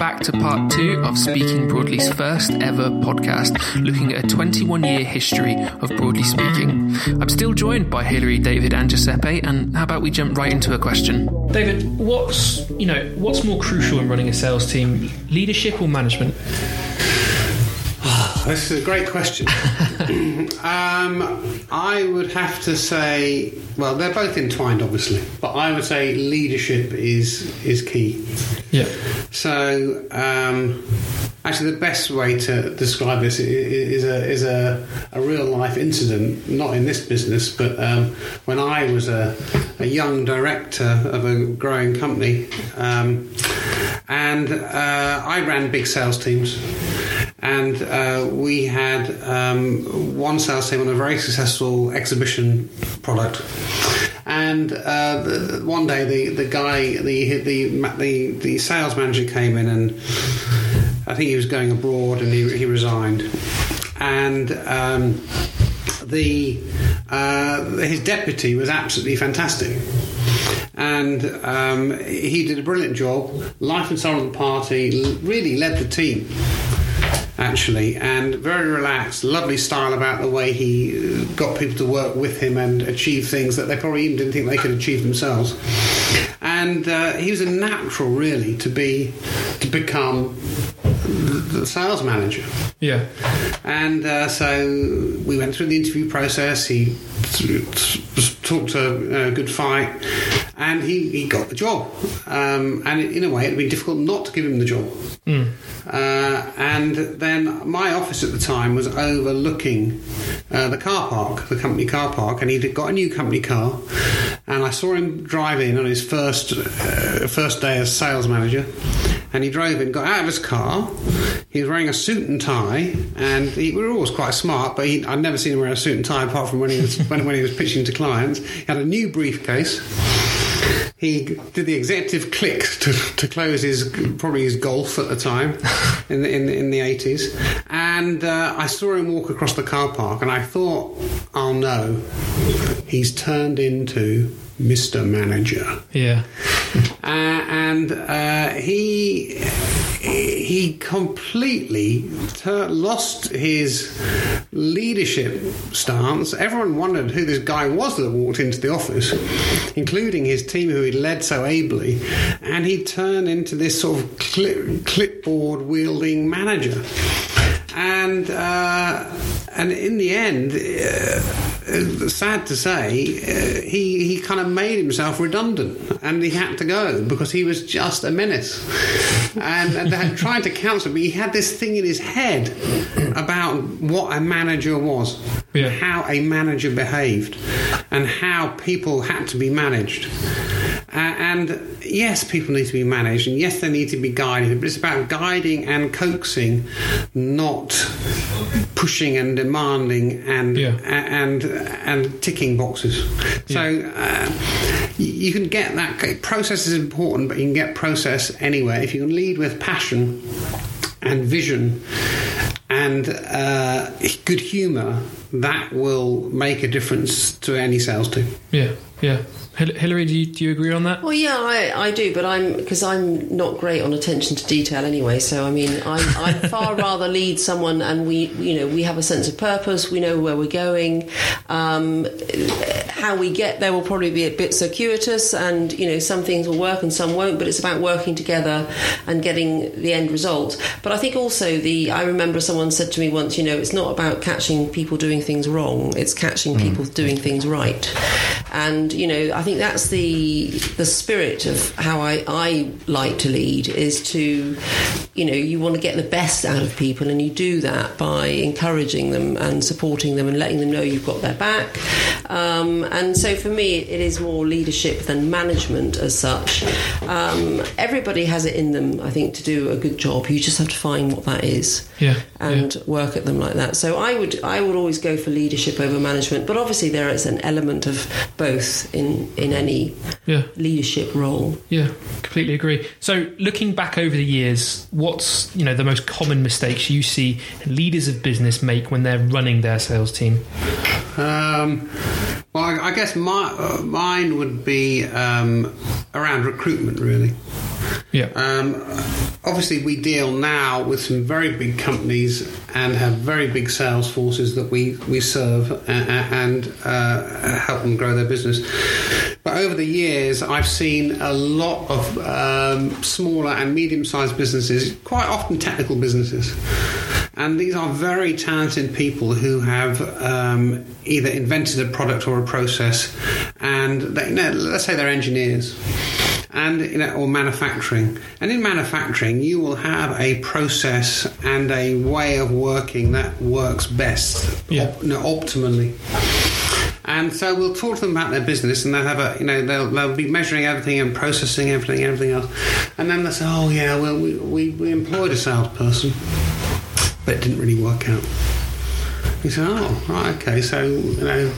back to part two of Speaking Broadly's first ever podcast, looking at a 21 year history of Broadly Speaking. I'm still joined by Hilary, David, and Giuseppe, and how about we jump right into a question? David, what's you know what's more crucial in running a sales team, leadership or management? This is a great question. um, I would have to say, well, they're both entwined, obviously, but I would say leadership is is key. Yeah. So, um, actually, the best way to describe this is a is a, a real life incident, not in this business, but um, when I was a, a young director of a growing company, um, and uh, I ran big sales teams and uh, we had um, one sales team on a very successful exhibition product. And uh, the, one day, the, the guy, the, the the the sales manager came in, and I think he was going abroad, and he, he resigned. And um, the uh, his deputy was absolutely fantastic and um, he did a brilliant job. Life and soul of the party really led the team actually, and very relaxed, lovely style about the way he got people to work with him and achieve things that they probably even didn't think they could achieve themselves. And uh, he was a natural, really, to be to become the sales manager. Yeah. And uh, so we went through the interview process. He talked a, a good fight, and he, he got the job. Um, and in a way, it'd been difficult not to give him the job. Mm. Uh, and then my office at the time was overlooking uh, the car park, the company car park, and he'd got a new company car. And I saw him drive in on his first uh, first day as sales manager and he drove in, got out of his car. He was wearing a suit and tie, and he, we were always quite smart, but he, I'd never seen him wear a suit and tie apart from when he was when, when he was pitching to clients. He had a new briefcase. He did the executive click to, to close his probably his golf at the time in the in, in the eighties, and uh, I saw him walk across the car park, and I thought, oh no, he's turned into Mr. Manager. Yeah. Uh, and uh, he he completely ter- lost his leadership stance. Everyone wondered who this guy was that walked into the office, including his team who he led so ably, and he turned into this sort of clip- clipboard wielding manager. And uh, and in the end. Uh, uh, sad to say, uh, he he kind of made himself redundant, and he had to go because he was just a menace. And, and they had tried to counsel, but he had this thing in his head about what a manager was, yeah. how a manager behaved, and how people had to be managed. Uh, and yes, people need to be managed, and yes, they need to be guided, but it's about guiding and coaxing, not pushing and demanding and yeah. and and ticking boxes. So uh, you can get that process is important, but you can get process anywhere if you can lead with passion and vision and uh, good humour. That will make a difference to any sales team. Yeah, yeah. Hilary, do you, do you agree on that? Well, yeah, I, I do, but I'm because I'm not great on attention to detail anyway. So I mean, I'm, I'd far rather lead someone, and we, you know, we have a sense of purpose. We know where we're going. Um, how we get there will probably be a bit circuitous, and you know, some things will work and some won't. But it's about working together and getting the end result. But I think also the I remember someone said to me once, you know, it's not about catching people doing things wrong; it's catching mm. people doing things right. And you know, I think think that's the the spirit of how I, I like to lead is to, you know, you want to get the best out of people, and you do that by encouraging them and supporting them and letting them know you've got their back. Um, and so for me, it is more leadership than management as such. Um, everybody has it in them, I think, to do a good job. You just have to find what that is, yeah, and yeah. work at them like that. So I would I would always go for leadership over management, but obviously there is an element of both in in any yeah. leadership role. Yeah, completely agree. So, looking back over the years, what's you know the most common mistakes you see leaders of business make when they're running their sales team? Um, well, I, I guess my, uh, mine would be um, around recruitment, really. Yeah. Um, obviously, we deal now with some very big companies and have very big sales forces that we, we serve and, and uh, help them grow their business. But over the years, I've seen a lot of um, smaller and medium sized businesses, quite often technical businesses. And these are very talented people who have um, either invented a product or a process, and they, you know, let's say they're engineers and you know, or manufacturing. And in manufacturing, you will have a process and a way of working that works best, Yeah. op- no, optimally. And so we'll talk to them about their business, and they'll have a, you know, they'll, they'll be measuring everything and processing everything, and everything else. And then they'll say, oh yeah, well we, we, we employed a salesperson, but it didn't really work out. He said, oh right, okay, so you know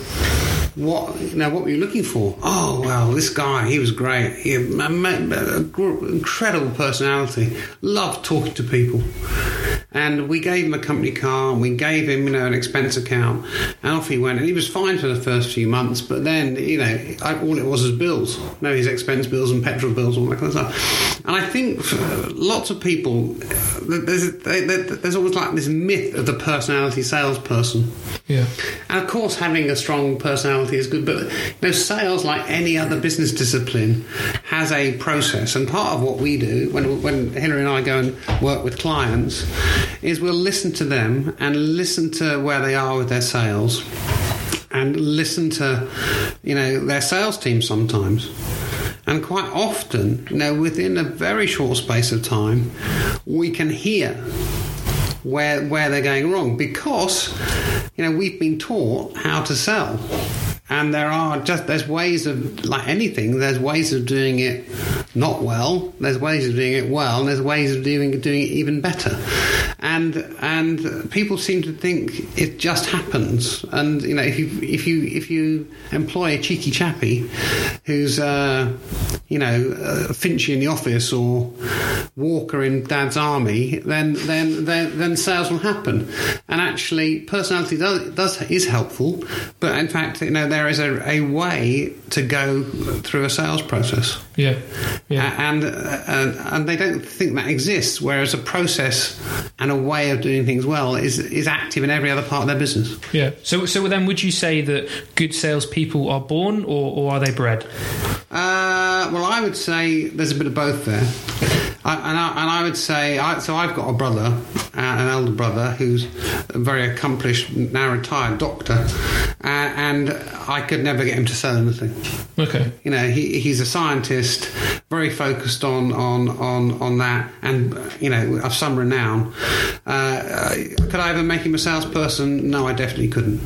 what you know what were you looking for? Oh well this guy he was great. He had incredible personality. Loved talking to people. And we gave him a company car and we gave him you know an expense account and off he went. And he was fine for the first few months but then you know all it was was bills. No his expense bills and petrol bills all that kind of stuff. And I think lots of people there's, there's always like this myth of the personality salesperson Yeah. and of course, having a strong personality is good, but you know, sales, like any other business discipline, has a process. And part of what we do when when Hilary and I go and work with clients is we'll listen to them and listen to where they are with their sales, and listen to you know their sales team sometimes. And quite often, you know, within a very short space of time, we can hear where where they're going wrong. Because you know we've been taught how to sell. And there are just there's ways of like anything there's ways of doing it not well there's ways of doing it well and there's ways of doing doing it even better. And and people seem to think it just happens. And you know if you if you if you employ a cheeky chappy who's uh, you know uh, Finchy in the office or Walker in Dad's army then then then, then sales will happen. And actually personality does, does is helpful but in fact you know there is a, a way to go through a sales process. Yeah. Yeah. and, uh, and they don't think that exists. Whereas a process and a way of doing things well is is active in every other part of their business. Yeah. So, so then, would you say that good salespeople are born, or, or are they bred? Uh, well, I would say there's a bit of both there. I, and, I, and I would say, I, so I've got a brother, uh, an elder brother, who's a very accomplished, now retired doctor, uh, and I could never get him to sell anything. Okay. You know, he, he's a scientist, very focused on, on, on, on that, and, you know, of some renown. Uh, could I ever make him a salesperson? No, I definitely couldn't.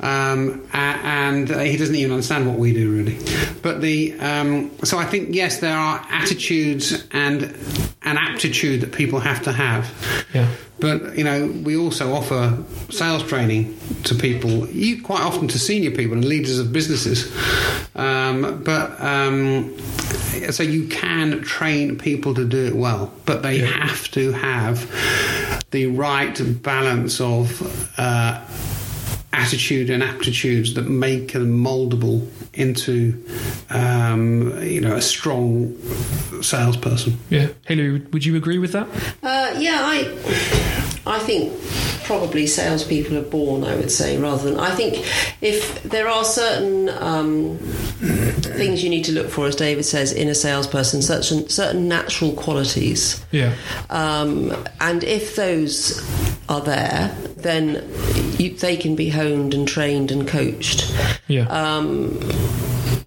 Um, and uh, he doesn't even understand what we do, really. But the, um, so I think, yes, there are attitudes and an aptitude that people have to have. Yeah. But you know, we also offer sales training to people, quite often to senior people and leaders of businesses. Um, but um, so you can train people to do it well, but they have to have the right balance of. Uh, attitude and aptitudes that make them moldable into um, you know a strong salesperson Yeah. Hilary, would you agree with that? Uh, yeah, I, I think probably salespeople are born. I would say rather than I think if there are certain um, things you need to look for, as David says, in a salesperson, certain certain natural qualities. Yeah. Um, and if those are there, then you, they can be honed and trained and coached. Yeah. Um,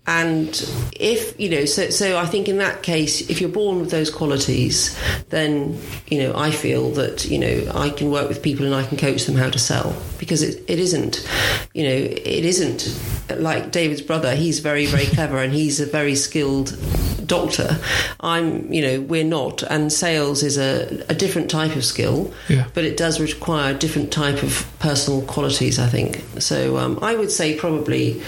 and if you know, so so I think in that case, if you're born with those qualities, then you know I feel that you know I can work with people and I can coach them how to sell because it, it isn't, you know, it isn't like David's brother. He's very very clever and he's a very skilled doctor. I'm, you know, we're not, and sales is a, a different type of skill, Yeah. but it does require a different type of personal qualities. I think so. Um, I would say probably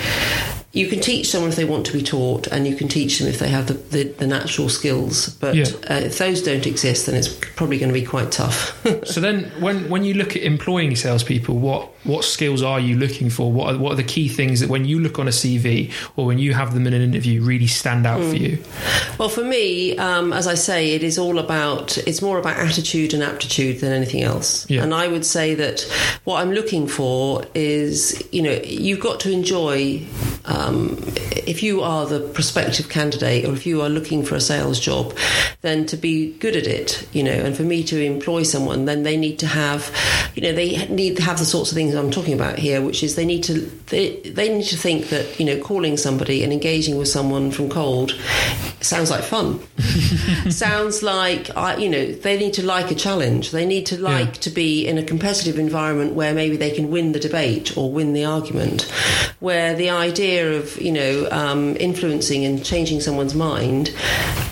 you can teach someone if they want to be taught, and you can teach them if they have the, the, the natural skills. But Yeah. uh, if those don't exist, then it's probably going to be quite tough. So then, when when you look at employing salespeople, what what skills are you looking for? What are, what are the key things that when you look on a CV or when you have them in an interview really stand out for you? Well, for me, um, as I say, it is all about it's more about attitude and aptitude than anything else. Yeah. And I would say that what I'm looking for is, you know, you've got to enjoy. Um, if you are the prospective candidate, or if you are looking for a sales job, then to be good at it, you know, and for me to employ someone, then they need to have, you know, they need to have the sorts of things I'm talking about here, which is they need to they, they need to think that you know calling somebody and engaging with someone from cold sounds like fun. sounds like I, you know they need to like a challenge. They need to like Yeah. to be in a competitive environment where maybe they can win the debate or win the argument. Where the idea of you know um, influencing and changing someone's mind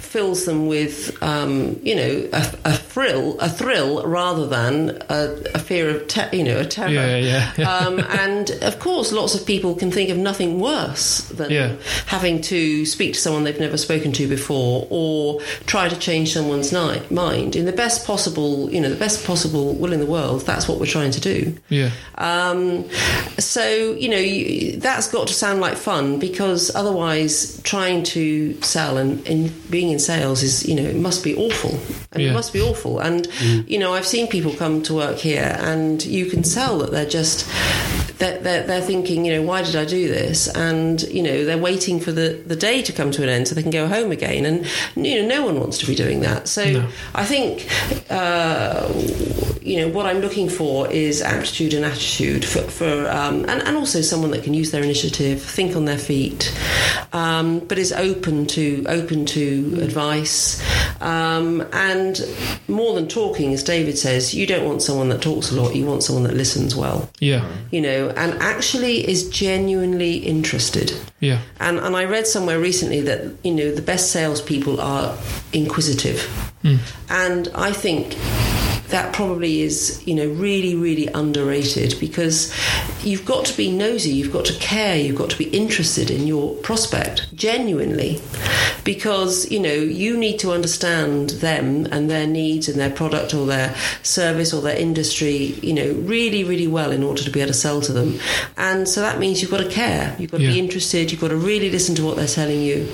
fills them with um, you know a, a thrill, a thrill rather than a, a fear of te- you know a terror. Yeah, yeah, yeah. um, and of course, lots of people can think of nothing worse than Yeah. having to speak to someone they've never spoken to before or try to change someone's ni- mind in the best possible, you know, the best possible will in the world. That's what we're trying to do. Yeah, Um, so you know you, that's got to sound like fun because otherwise, trying to sell and, and being in sales is you know it must be awful. And Yeah. It must be awful. And you know I've seen people come to work here, and you can tell that they're just they're, they're, they're thinking, you know, why did I do this? And you know they're waiting for the the day to come to an end so they can go home again. And you know no one wants to be doing that. So No. I think uh, you know what I'm looking for is aptitude and attitude for, for um, and, and also someone that can use their initiative, think on their feet, um, but is open to open to advice. Um, and more than talking, as David says, you don't want someone that talks a lot. You want someone that listens well. yeah, You know, and actually is genuinely interested. yeah, And, and I read somewhere recently that you know the best salespeople are inquisitive, and I think that probably is you know really really underrated because you've got to be nosy, you've got to care, you've got to be interested in your prospect genuinely, because you know you need to understand them and their needs and their product or their service or their industry you know really really well in order to be able to sell to them, and so that means you've got to care, you've got to Yeah. be interested, you've got to really listen to what they're telling you,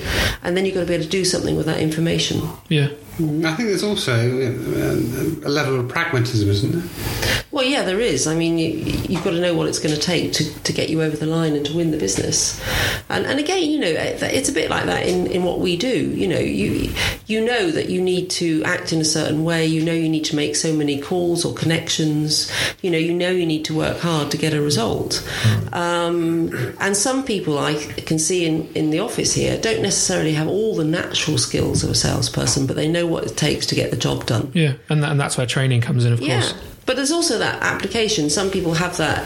and then you've got to be able to do something with that information. yeah. I think there's also a level of pragmatism, isn't there? Yeah, there is. I mean, you, you've got to know what it's going to take to, to get you over the line and to win the business. And, and again, you know, it's a bit like that in, in what we do. You know, you you know that you need to act in a certain way. You know you need to make so many calls or connections. You know, you know you need to work hard to get a result. Um, and some people I can see in, in the office here don't necessarily have all the natural skills of a salesperson, but they know what it takes to get the job done. Yeah, and that, and that's where training comes in, of Yeah. course. But there's also that application. Some people have that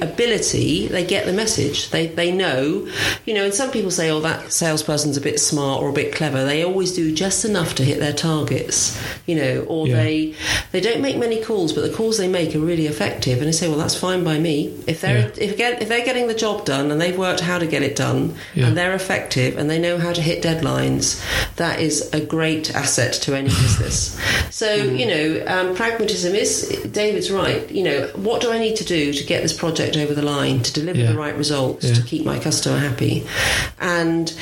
ability. They get the message. They they know, you know. And some people say, "Oh, that salesperson's a bit smart or a bit clever." They always do just enough to hit their targets, you know. Or Yeah. they they don't make many calls, but the calls they make are really effective. And they say, "Well, that's fine by me. If they're Yeah. if get, if they're getting the job done and they've worked how to get it done Yeah. and they're effective and they know how to hit deadlines, that is a great asset to any business. So you know, um, pragmatism is David's right. You know, what do I need to do to get this project over the line to deliver Yeah. the right results Yeah. to keep my customer happy, and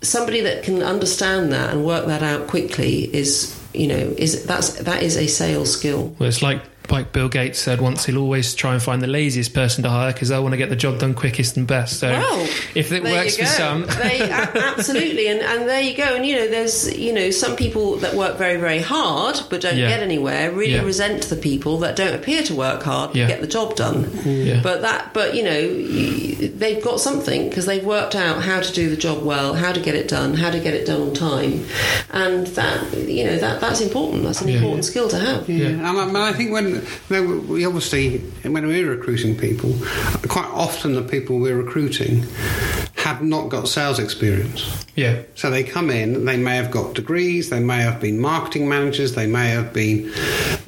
somebody that can understand that and work that out quickly is you know is that's that is a sales skill. Well, it's like like Bill Gates said once, he'll always try and find the laziest person to hire because they'll want to get the job done quickest and best. So Well, if it works for some, they, absolutely, and, and there you go. And you know, there's you know some people that work very very hard but don't Yeah. get anywhere. Really Yeah. resent the people that don't appear to work hard but Yeah. get the job done. Yeah. But that, but you know, they've got something because they've worked out how to do the job well, how to get it done, how to get it done on time, and that you know that that's important. That's an Yeah. important skill to have. Yeah, and I, and I think when know, we obviously when we're recruiting people, quite often the people we're recruiting have not got sales experience. Yeah. So they come in, they may have got degrees, they may have been marketing managers, they may have been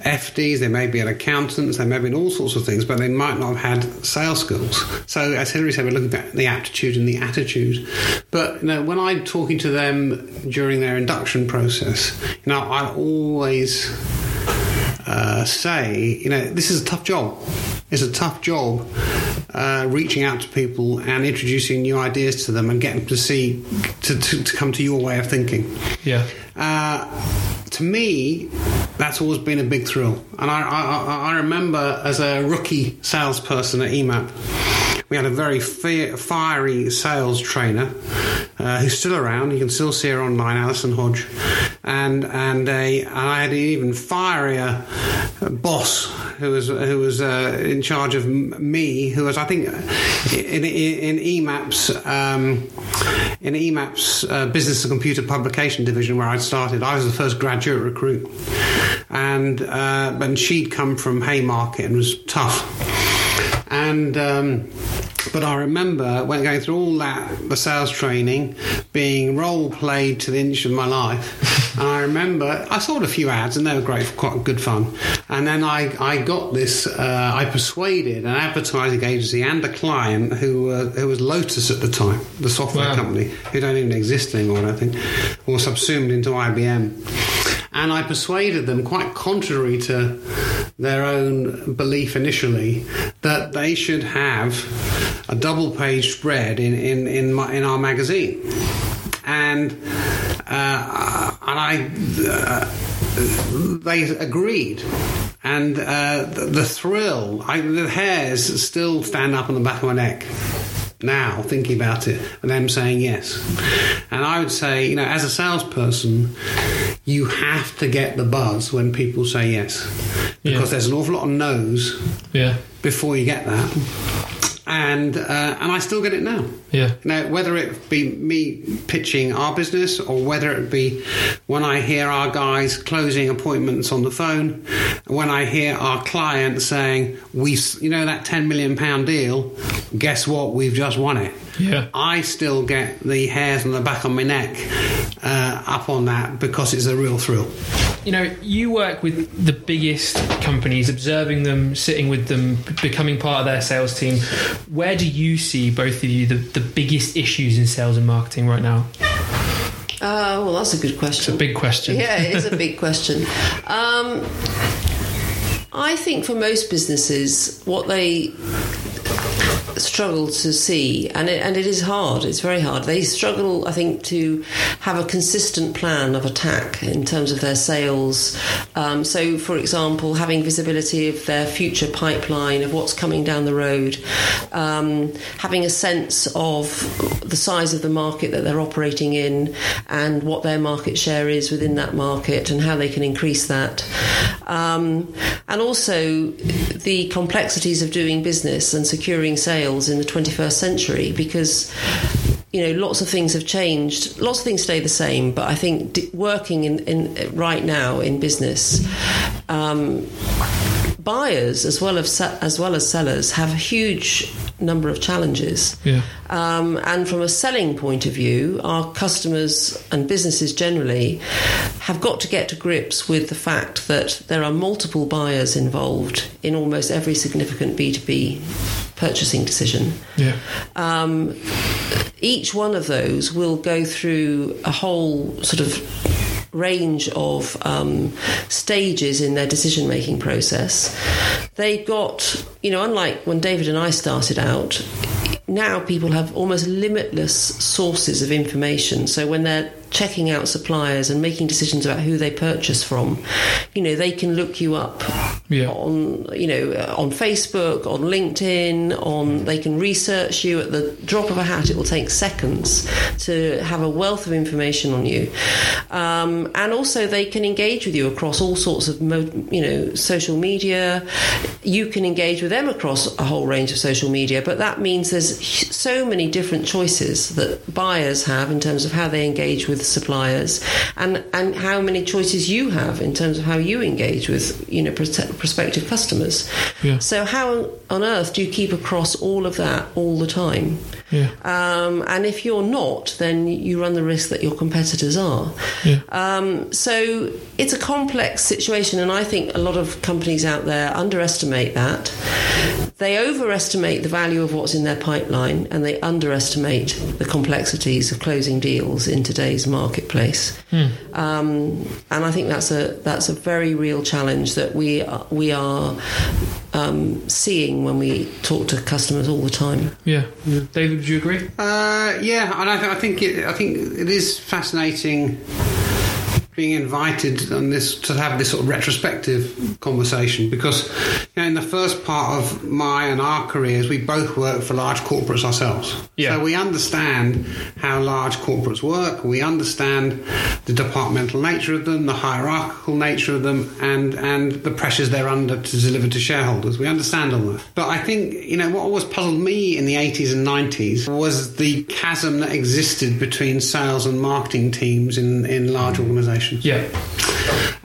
FDs, they may be an accountants, they may have been all sorts of things, but they might not have had sales skills. So as Hilary said, we're looking at the aptitude and the attitude. But you know, when I'm talking to them during their induction process, you know, I always uh, say, you know, this is a tough job. It's a tough job uh, reaching out to people and introducing new ideas to them and getting them to see, to, to, to come to your way of thinking. Yeah. Uh, to me, that's always been a big thrill. And I, I, I remember as a rookie salesperson at EMAP, we had a very fi- fiery sales trainer uh, who's still around. You can still see her online, Alison Hodge, and and, a, and I had an even fierier boss who was who was uh, in charge of me, who was I think in in, in EMAP's um, in EMAP's uh, business and computer publication division where I'd started. I was the first graduate recruit, and uh, and she'd come from Haymarket and was tough, and. Um, but I remember when going through all that, the sales training, being role played to the inch of my life. and I remember I sold a few ads and they were great, quite good fun. And then I, I got this, uh, I persuaded an advertising agency and a client who, uh, who was Lotus at the time, the software Wow. company, who don't even exist anymore, I don't think, or subsumed into IBM. And I persuaded them, quite contrary to their own belief initially, that they should have a double page spread in, in, in, my, in our magazine. And, uh, and I, uh, they agreed. And uh, the, the thrill, I, the hairs still stand up on the back of my neck now thinking about it and them saying yes. And I would say, you know, as a salesperson, you have to get the buzz when people say yes. Because Yeah. there's an awful lot of no's Yeah. before you get that. And uh, and I still get it now. Yeah. Now, whether it be me pitching our business or whether it be when I hear our guys closing appointments on the phone, when I hear our client saying, "We, you know, that ten million pound deal, guess what? We've just won it." Yeah. I still get the hairs on the back of my neck uh, up on that because it's a real thrill. You know, you work with the biggest companies, observing them, sitting with them, becoming part of their sales team. Where do you see, both of you, the, the biggest issues in sales and marketing right now? Uh, well, that's a good question. It's a big question. Yeah, it is a big question. Um, I think for most businesses, what they struggle to see, and it, and it is hard. It's very hard. They struggle, I think, to have a consistent plan of attack in terms of their sales. Um, so, for example, having visibility of their future pipeline of what's coming down the road, um, having a sense of the size of the market that they're operating in, and what their market share is within that market, and how they can increase that. Um, and also the complexities of doing business and securing sales in the 21st century because you know lots of things have changed. Lots of things stay the same but i think d- working in, in right now in business um, buyers as well as as well as sellers have a huge number of challenges Yeah. um, and from a selling point of view, our customers and businesses generally have got to get to grips with the fact that there are multiple buyers involved in almost every significant B2B purchasing decision. Yeah. Um, each one of those will go through a whole sort of range of um, stages in their decision making process. They've got, you know, unlike when David and I started out, now people have almost limitless sources of information. So when they're checking out suppliers and making decisions about who they purchase from, you know, they can look you up Yeah. on, you know, on Facebook, on LinkedIn, on they can research you at the drop of a hat. It will take seconds to have a wealth of information on you, um, and also they can engage with you across all sorts of, mo- you know, social media. You can engage with them across a whole range of social media, but that means there's so many different choices that buyers have in terms of how they engage with suppliers, and and how many choices you have in terms of how you engage with you know prospective customers. Yeah. So how on earth do you keep across all of that all the time? Yeah. Um, and if you're not, then you run the risk that your competitors are. Yeah. Um, so it's a complex situation, and I think a lot of companies out there underestimate that. They overestimate the value of what's in their pipeline, and they underestimate the complexities of closing deals in today's marketplace. Um, and I think that's a that's a very real challenge that we are, we are um, seeing when we talk to customers all the time. Yeah. David, would you agree? Uh, yeah, and I, th- I think it, I think it is fascinating being invited on this to have this sort of retrospective conversation because you know, in the first part of my and our careers we both work for large corporates ourselves. Yeah. so we understand how large corporates work. We understand the departmental nature of them the hierarchical nature of them and and the pressures they're under to deliver to shareholders. We understand all that. But I think you know what always puzzled me in the 80s and 90s was the chasm that existed between sales and marketing teams in in large organizations Yeah.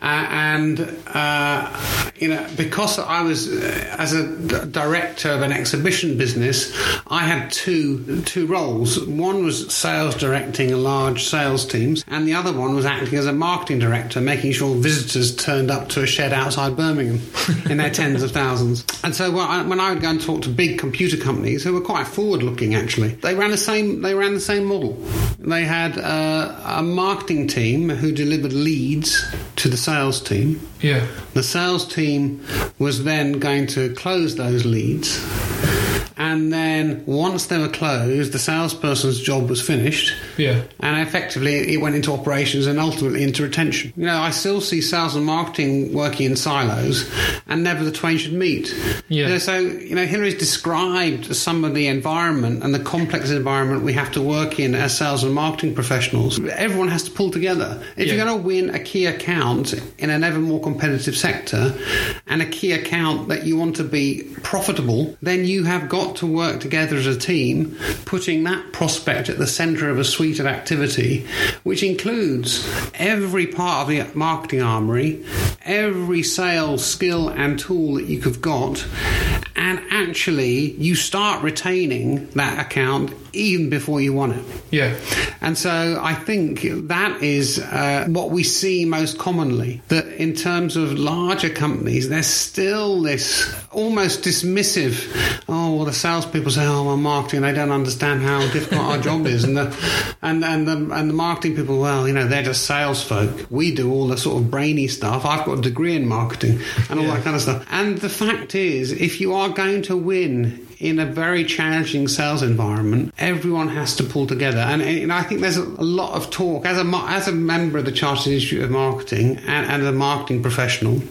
uh, and uh, you know, because I was uh, as a d- director of an exhibition business, I had two two roles. One was sales directing a large sales teams, and the other one was acting as a marketing director, making sure visitors turned up to a shed outside Birmingham in their tens of thousands. And so when I, when I would go and talk to big computer companies who were quite forward looking, actually, they ran the same they ran the same model. They had uh, a marketing team who delivered leads to the sales team. Yeah. The sales team was then going to close those leads. And then once they were closed, the salesperson's job was finished. Yeah. And effectively, it went into operations and ultimately into retention. You know, I still see sales and marketing working in silos, and never the twain should meet. Yeah. You know, so, you know, Hilary's described some of the environment and the complex environment we have to work in as sales and marketing professionals. Everyone has to pull together. If Yeah. you're going to win a key account in an ever more competitive sector, and a key account that you want to be profitable, then you have got to work together as a team, putting that prospect at the center of a suite of activity, which includes every part of the marketing armory, every sales skill and tool that you have got, and actually you start retaining that account even before you want it. Yeah. And so I think that is uh, what we see most commonly. That in terms of larger companies, there's still this almost dismissive, oh, well, the salespeople say, oh, well, marketing, they don't understand how difficult our job is. And the, and, and, the, and the marketing people, well, you know, they're just sales folk. We do all the sort of brainy stuff. I've got a degree in marketing and all that kind of stuff. And the fact is, if you are going to win in a very challenging sales environment, everyone has to pull together. And, and I think there's a, lot of talk as a as a member of the Chartered Institute of Marketing and, and a marketing professional.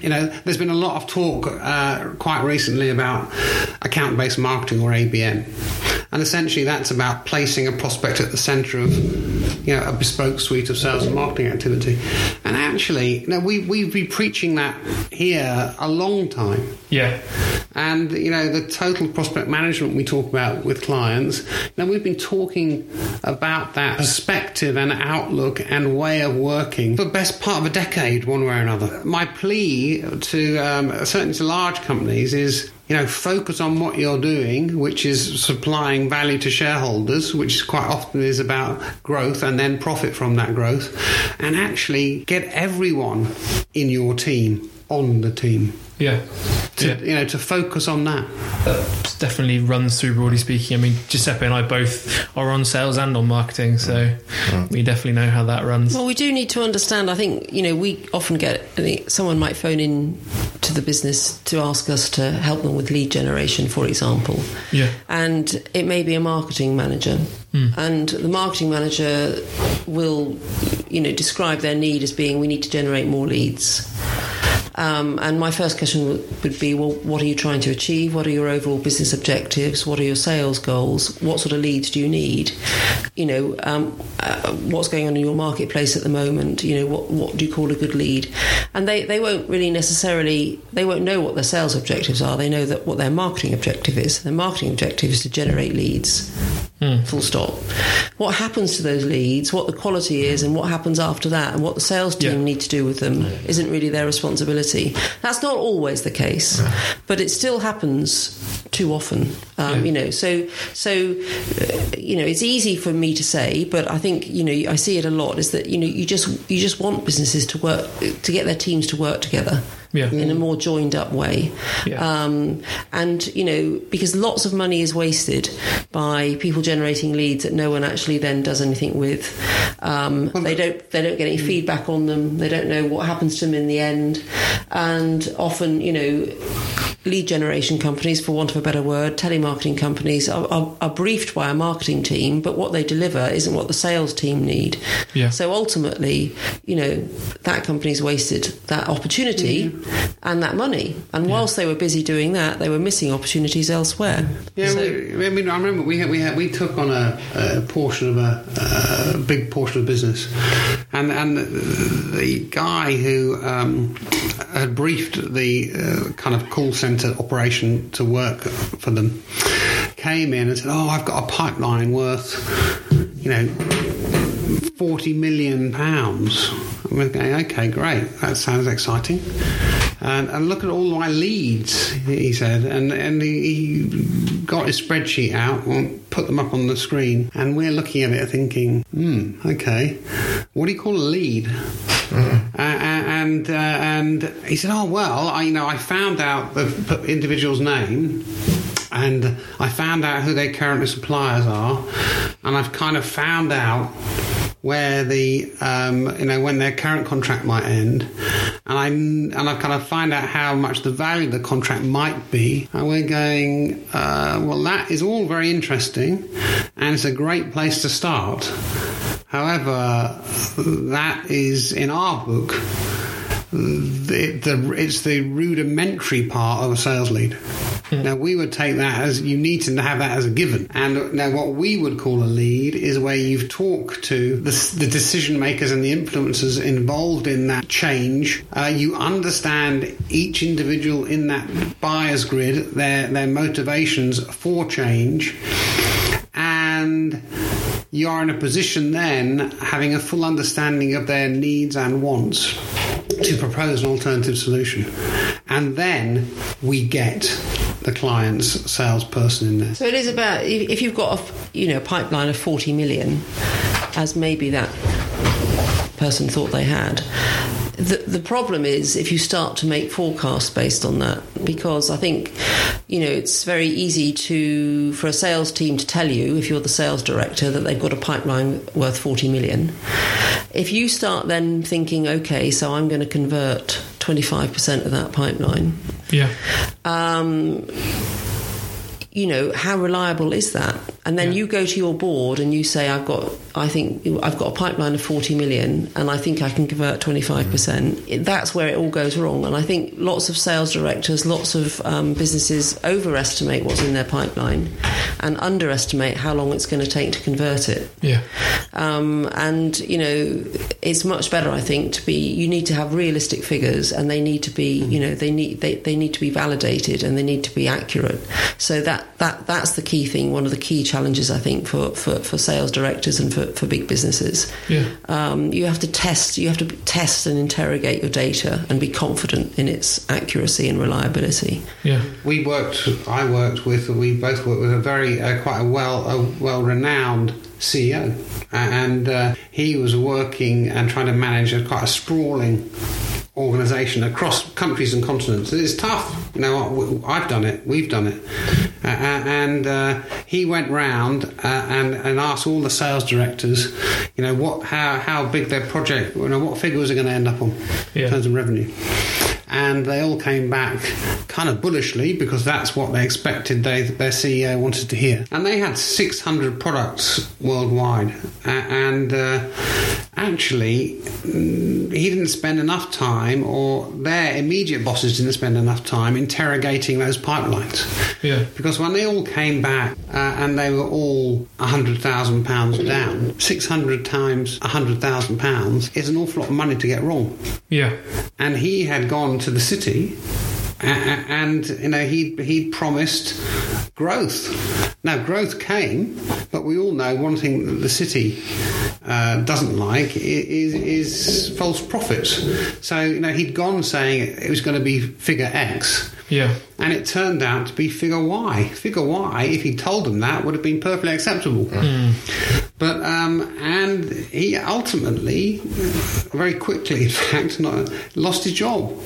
You know, there's been a lot of talk uh, quite recently about account-based marketing or ABM, and essentially that's about placing a prospect at the centre of you know a bespoke suite of sales and marketing activity. And actually, you know, we we've been preaching that here a long time. Yeah. And you know the total prospect management we talk about with clients. Now we've been talking about that perspective and outlook and way of working for the best part of a decade, one way or another. My plea to um, certainly to large companies is you know, focus on what you're doing, which is supplying value to shareholders, which quite often is about growth and then profit from that growth, and actually get everyone in your team on the team. Yeah. To, yeah. You know, to focus on that. That definitely runs through broadly speaking. I mean, Giuseppe and I both are on sales and on marketing, so mm. we definitely know how that runs. Well, we do need to understand. I think you know we often get I think someone might phone in to the business to ask us to help them with lead generation, for example. Yeah. And it may be a marketing manager, hmm. and the marketing manager will, you know, describe their need as being we need to generate more leads. Um, and my first question would, be, well, what are you trying to achieve? What are your overall business objectives? What are your sales goals? What sort of leads do you need? You know, um, uh, what's going on in your marketplace at the moment? You know, what what do you call a good lead? And they, they won't really necessarily they won't know what their sales objectives are. They know that what their marketing objective is. Their marketing objective is to generate leads. Full stop. What happens to those leads, what the quality is, and what happens after that, and what the sales team Yeah. need to do with them isn't really their responsibility. That's not always the case, but it still happens too often. Um, Yeah. You know, so so uh, you know, it's easy for me to say, but I think you know, I see it a lot. Is that you know, you just you just want businesses to work to get their teams to work together. Yeah. In a more joined up way, Yeah. um, and you know because lots of money is wasted by people generating leads that no one actually then does anything with. Um, they don't they don't get any feedback on them. They don't know what happens to them in the end, and often you know lead generation companies, for want of a better word, telemarketing companies are, are, are briefed by a marketing team, but what they deliver isn't what the sales team need. Yeah. So ultimately, you know, that company's wasted that opportunity and that money. And whilst they were busy doing that, they were missing opportunities elsewhere. Yeah, So- we, I mean, I remember we had, we had, we took on a, a portion of a, a big portion of business, and and the guy who um, had briefed the uh, kind of call center operation to work for them came in and said, "Oh, I've got a pipeline worth, you know, forty million pounds." And we're going, "Okay, great, that sounds exciting." And, and look at all my leads, he said, and and he, he got his spreadsheet out and put them up on the screen, and we're looking at it thinking, "Hmm, okay, what do you call a lead?" Uh, and uh, and he said, "Oh well, I you know I found out the individual's name." And I found out who their current suppliers are, and I've kind of found out where the um, you know when their current contract might end, and I and I kind of find out how much the value of the contract might be, and we're going, uh, well, that is all very interesting, and it's a great place to start. However, that is in our book. The, the, it's the rudimentary part of a sales lead. Now we would take that as you need to have that as a given, and now what we would call a lead is where you've talked to the, the decision makers and the influencers involved in that change. Uh, you understand each individual in that buyer's grid, their their motivations for change, and you are in a position then, having a full understanding of their needs and wants, to propose an alternative solution. And then we get the client's salesperson in there. So it is about if you've got a you know pipeline of forty million, as maybe that person thought they had. The, the problem is if you start to make forecasts based on that, because I think, you know, it's very easy to for a sales team to tell you if you're the sales director that they've got a pipeline worth 40 million. If you start then thinking, okay, so I'm going to convert 25% of that pipeline, Yeah. um, you know, how reliable is that? And then you go to your board and you say, I've got, I think I've got a pipeline of 40 million and I think I can convert 25%. It- That's where it all goes wrong. And I think lots of sales directors, lots of um, businesses overestimate what's in their pipeline and underestimate how long it's going to take to convert it. Yeah. Um, and you know, it's much better, I think, to be. You need to have realistic figures, and they need to be. You know, they need they, they need to be validated, and they need to be accurate. So that that that's the key thing. One of the key challenges, I think, for for, for sales directors and for, for big businesses. Yeah. Um, you have to test. You have to test and interrogate your data and be confident in its accuracy and reliability. Yeah. we worked. I worked with. We both worked with a very uh, quite a well a well renowned CEO, and uh, he was working and trying to manage a quite a sprawling organisation across countries and continents. It's tough. You know, I've done it. We've done it, uh, and uh, he went round uh, and and asked all the sales directors, you know, what how how big their project, you know, what figure was it going to end up on Yeah. in terms of revenue and they all came back kind of bullishly because that's what they expected they, their CEO wanted to hear. And they had 600 products worldwide, and uh, actually, mm, he didn't spend enough time, or their immediate bosses didn't spend enough time interrogating those pipelines. Yeah. Because when they all came back uh, and they were all £100,000 down, 600 times £100,000 is an awful lot of money to get wrong Yeah. and he had gone to the city and you know he he promised growth now growth came but we all know one thing that the city uh, doesn't like is, is false profits so you know he'd gone saying it was going to be figure x Yeah. And it turned out to be figure Y. Figure Y, if he'd told them that, would have been perfectly acceptable. But um, and he ultimately, very quickly, in fact, not, lost his job.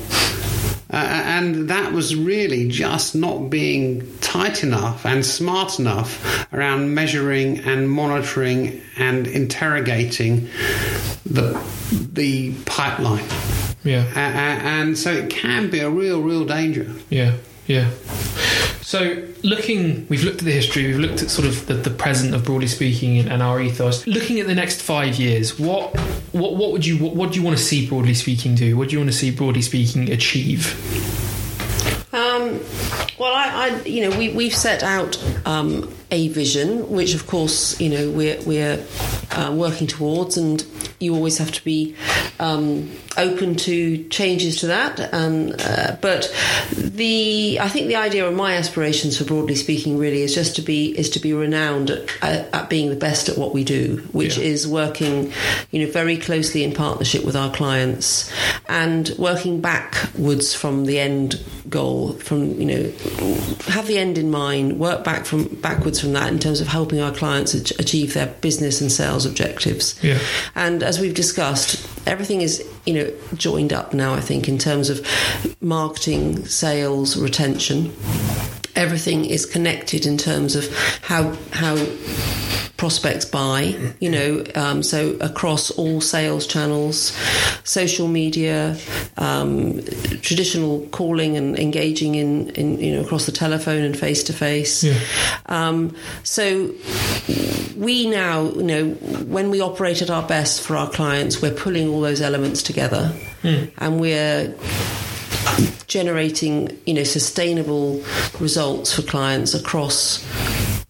Uh, and that was really just not being tight enough and smart enough around measuring and monitoring and interrogating the the pipeline. Yeah. A- and so it can be a real, real danger. Yeah, yeah. So, looking, we've looked at the history, we've looked at sort of the, the present of broadly speaking and, and our ethos. Looking at the next five years, what what what would you what, what do you want to see broadly speaking do? What do you want to see broadly speaking achieve? Um, well, I, I, you know, we, we've set out um, a vision, which of course, you know, we're we're uh, working towards, and you always have to be um, open to changes to that. Um, uh, but the, I think the idea of my aspirations for broadly speaking really is just to be is to be renowned at, at, at being the best at what we do, which Yeah. is working, you know, very closely in partnership with our clients and working backwards from the end goal. From you know, have the end in mind, work back from backwards from that in terms of helping our clients achieve their business and sales objectives. Yeah. And as we've discussed, everything is you know joined up now. I think in terms of marketing, sales, retention. Everything is connected in terms of how how prospects buy. You know, um, so across all sales channels, social media, um, traditional calling and engaging in, in you know across the telephone and face to face. Um, So we now, you know, when we operate at our best for our clients, we're pulling all those elements together, and we're generating, you know, sustainable results for clients across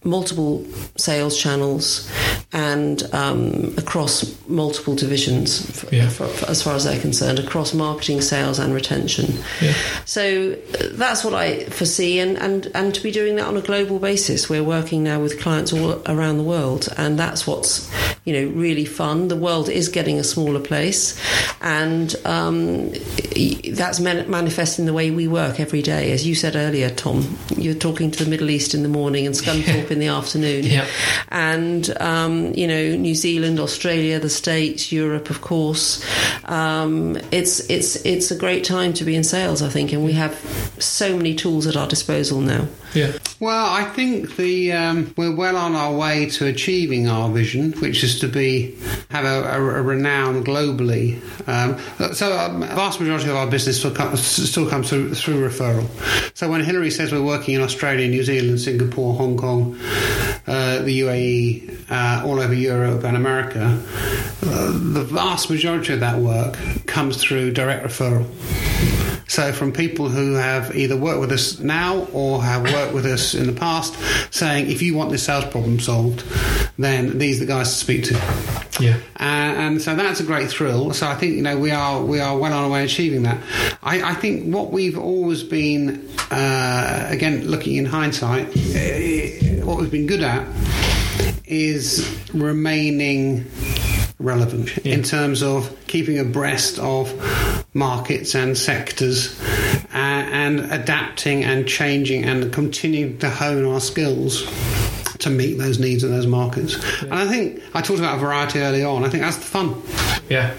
multiple sales channels and um, across multiple divisions, f- Yeah. f- f- as far as they're concerned, across marketing, sales, and retention. Yeah. So uh, that's what I foresee, and, and, and to be doing that on a global basis. We're working now with clients all around the world, and that's what's you know really fun. The world is getting a smaller place, and um, that's man- manifesting the way we work every day. As you said earlier, Tom, you're talking to the Middle East in the morning and Scunthorpe in the afternoon, Yeah. and um, you know New Zealand, Australia, the States, Europe, of course. Um, it's it's it's a great time to be in sales, I think, and we have so many tools at our disposal now. Yeah. Well, I think the um, we're well on our way to achieving our vision, which is to be have a, a, a renown globally. Um, so, um, a vast majority of our business still, come, still comes through, through referral. So, when Hilary says we're working in Australia, New Zealand, Singapore, Hong Kong, uh, the UAE, uh, all over Europe and America, uh, the vast majority of that work comes through direct referral. So, from people who have either worked with us now or have worked with us in the past, saying, if you want this sales problem solved, then these are the guys to speak to. Yeah. Uh, and so that's a great thrill. So I think you know we are we are well on our way achieving that. I, I think what we've always been, uh, again looking in hindsight, uh, what we've been good at is remaining relevant Yeah. in terms of keeping abreast of markets and sectors uh, and adapting and changing and continuing to hone our skills to meet those needs of those markets. And I think I talked about variety early on. I think that's the fun. Yeah.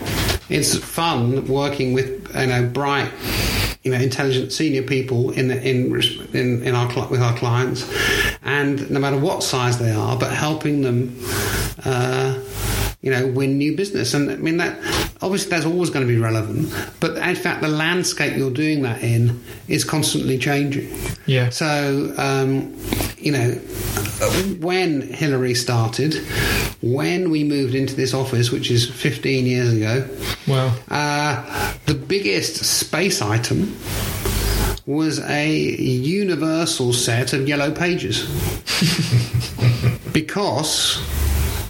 It's fun working with you know bright, you know intelligent senior people in the, in in in our with our clients, and no matter what size they are, but helping them. Uh, you know, win new business, and I mean that. Obviously, that's always going to be relevant, but in fact, the landscape you're doing that in is constantly changing. Yeah. So, um, you know, when Hilary started, when we moved into this office, which is 15 years ago, Wow. uh, the biggest space item was a universal set of yellow pages. because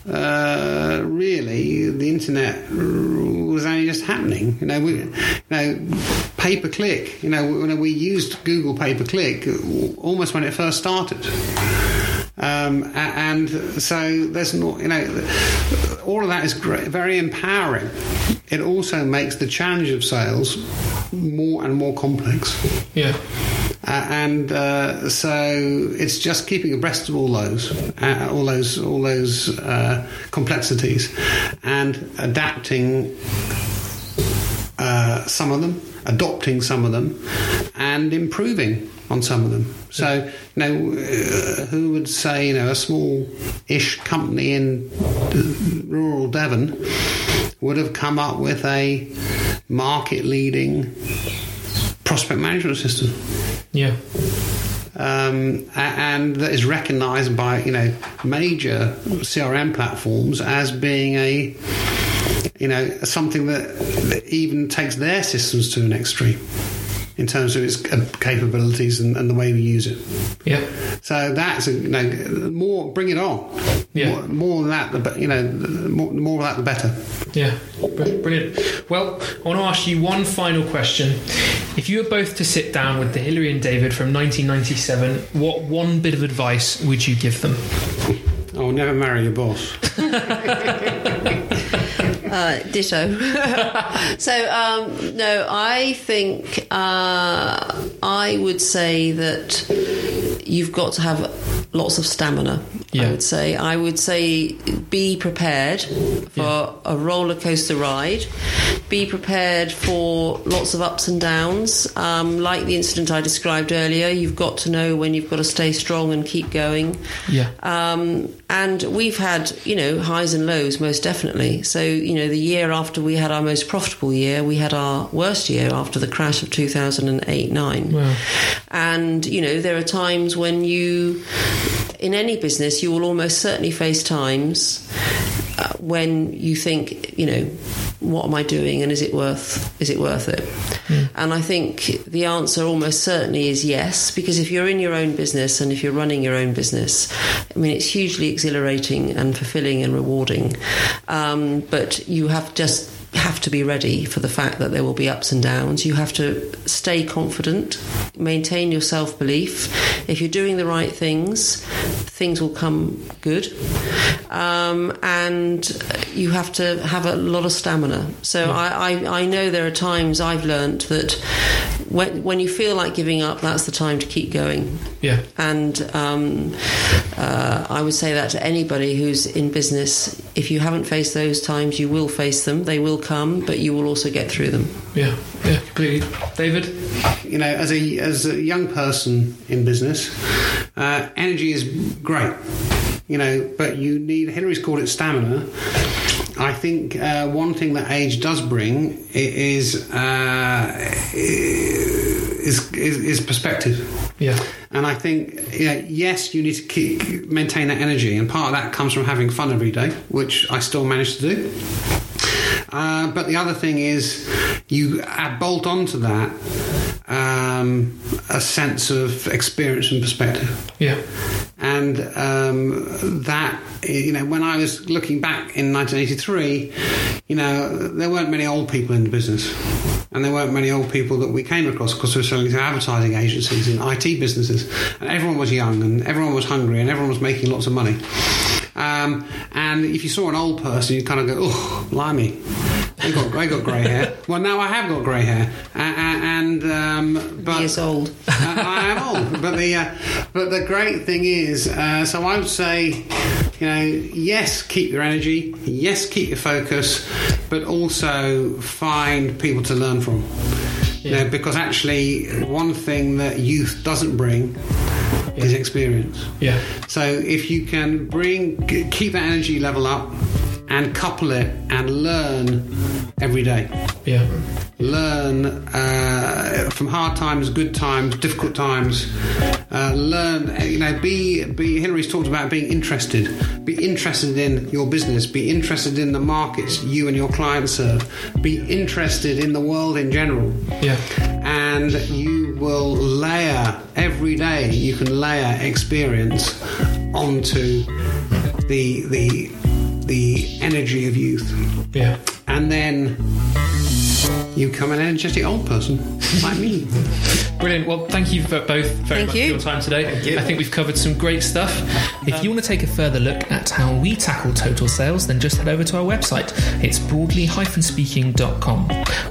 uh, really the internet was only just happening. You know, we, you know, pay per click. You know, when we used Google pay per click almost when it first started. Um, and so there's not, you know, all of that is great, very empowering. It also makes the challenge of sales more and more complex. Yeah. Uh, and uh, so it's just keeping abreast of all those, uh, all those, all those complexities, and adapting some of them, adopting some of them, and improving on some of them. So, you know, who would say, you know, a small-ish company in rural Devon would have come up with a market-leading prospect management system? Yeah. um, and that is recognised by you know major CRM platforms as being a you know something that, that even takes their systems to an extreme in terms of its capabilities and, and the way we use it. Yeah. So that's a, you know more bring it on. Yeah. More, more than that, the you know, the more, the more of that, the better. Yeah, brilliant. Well, I want to ask you one final question. If you were both to sit down with the Hilary and David from 1997, what one bit of advice would you give them? I'll never marry your boss. Uh, ditto. so, um, no, I think uh, I would say that you've got to have lots of stamina. Yeah. I would say. I would say be prepared for Yeah. a roller coaster ride. Be prepared for lots of ups and downs. Um, like the incident I described earlier, you've got to know when you've got to stay strong and keep going. Yeah. Um, and we've had, you know, highs and lows, most definitely. So, you know, the year after we had our most profitable year, we had our worst year after the crash of 2008 9. Wow. And, you know, there are times when you, in any business, you will almost certainly face times uh, when you think, you know, what am I doing and is it worth is it worth it? And I think the answer almost certainly is yes, because if you're in your own business and if you're running your own business, I mean it's hugely exhilarating and fulfilling and rewarding. Um, but you have just have to be ready for the fact that there will be ups and downs. You have to stay confident, maintain your self belief. If you're doing the right things, things will come good. Um, and you have to have a lot of stamina. So I, I, I know there are times I've learnt that when, when you feel like giving up, that's the time to keep going. Yeah. And um, uh, I would say that to anybody who's in business. If you haven't faced those times, you will face them. They will come, but you will also get through them. Yeah. Yeah. Completely. David? you know, as a as a young person in business, uh, energy is great. You know, but you need. Henry's called it stamina. I think uh, one thing that age does bring is uh, is, is is perspective. Yeah. And I think, you know, yes, you need to keep, maintain that energy, and part of that comes from having fun every day, which I still manage to do. Uh, but the other thing is, you add, bolt onto that um, a sense of experience and perspective. Yeah. And um, that, you know, when I was looking back in 1983, you know, there weren't many old people in the business. And there weren't many old people that we came across because we were selling to advertising agencies and IT businesses. And everyone was young and everyone was hungry and everyone was making lots of money. Um, and if you saw an old person, you'd kind of go, oh, blimey. They got, they got grey hair. Well, now I have got grey hair, A- a- and um, but Years old. I, I am old, but the uh, but the great thing is, uh, so I would say, you know, yes, keep your energy, yes, keep your focus, but also find people to learn from. You know, because actually, one thing that youth doesn't bring is experience. Yeah. So if you can bring, keep that energy level up, and couple it and learn every day Yeah. learn uh, from hard times, good times, difficult times. Uh, learn, you know, be be. Hilary's talked about being interested. Be interested in your business. Be interested in the markets you and your clients serve. Be interested in the world in general. Yeah. And you will layer every day. You can layer experience onto the the the energy of youth Yeah. and then you become an energetic old person like me. Brilliant. Well, thank you for both very Thank much you. for your time today. you. I think we've covered some great stuff. If you want to take a further look at how we tackle total sales, then just head over to our website. It's broadly-speaking.com.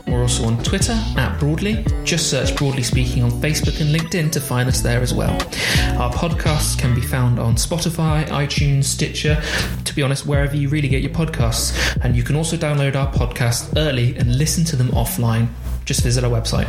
We're also on Twitter at Broadly. Just search Broadly Speaking on Facebook and LinkedIn to find us there as well. Our podcasts can be found on Spotify, iTunes, Stitcher, to be honest, wherever you really get your podcasts. And you can also download our podcasts early and listen to them offline. Just visit our website.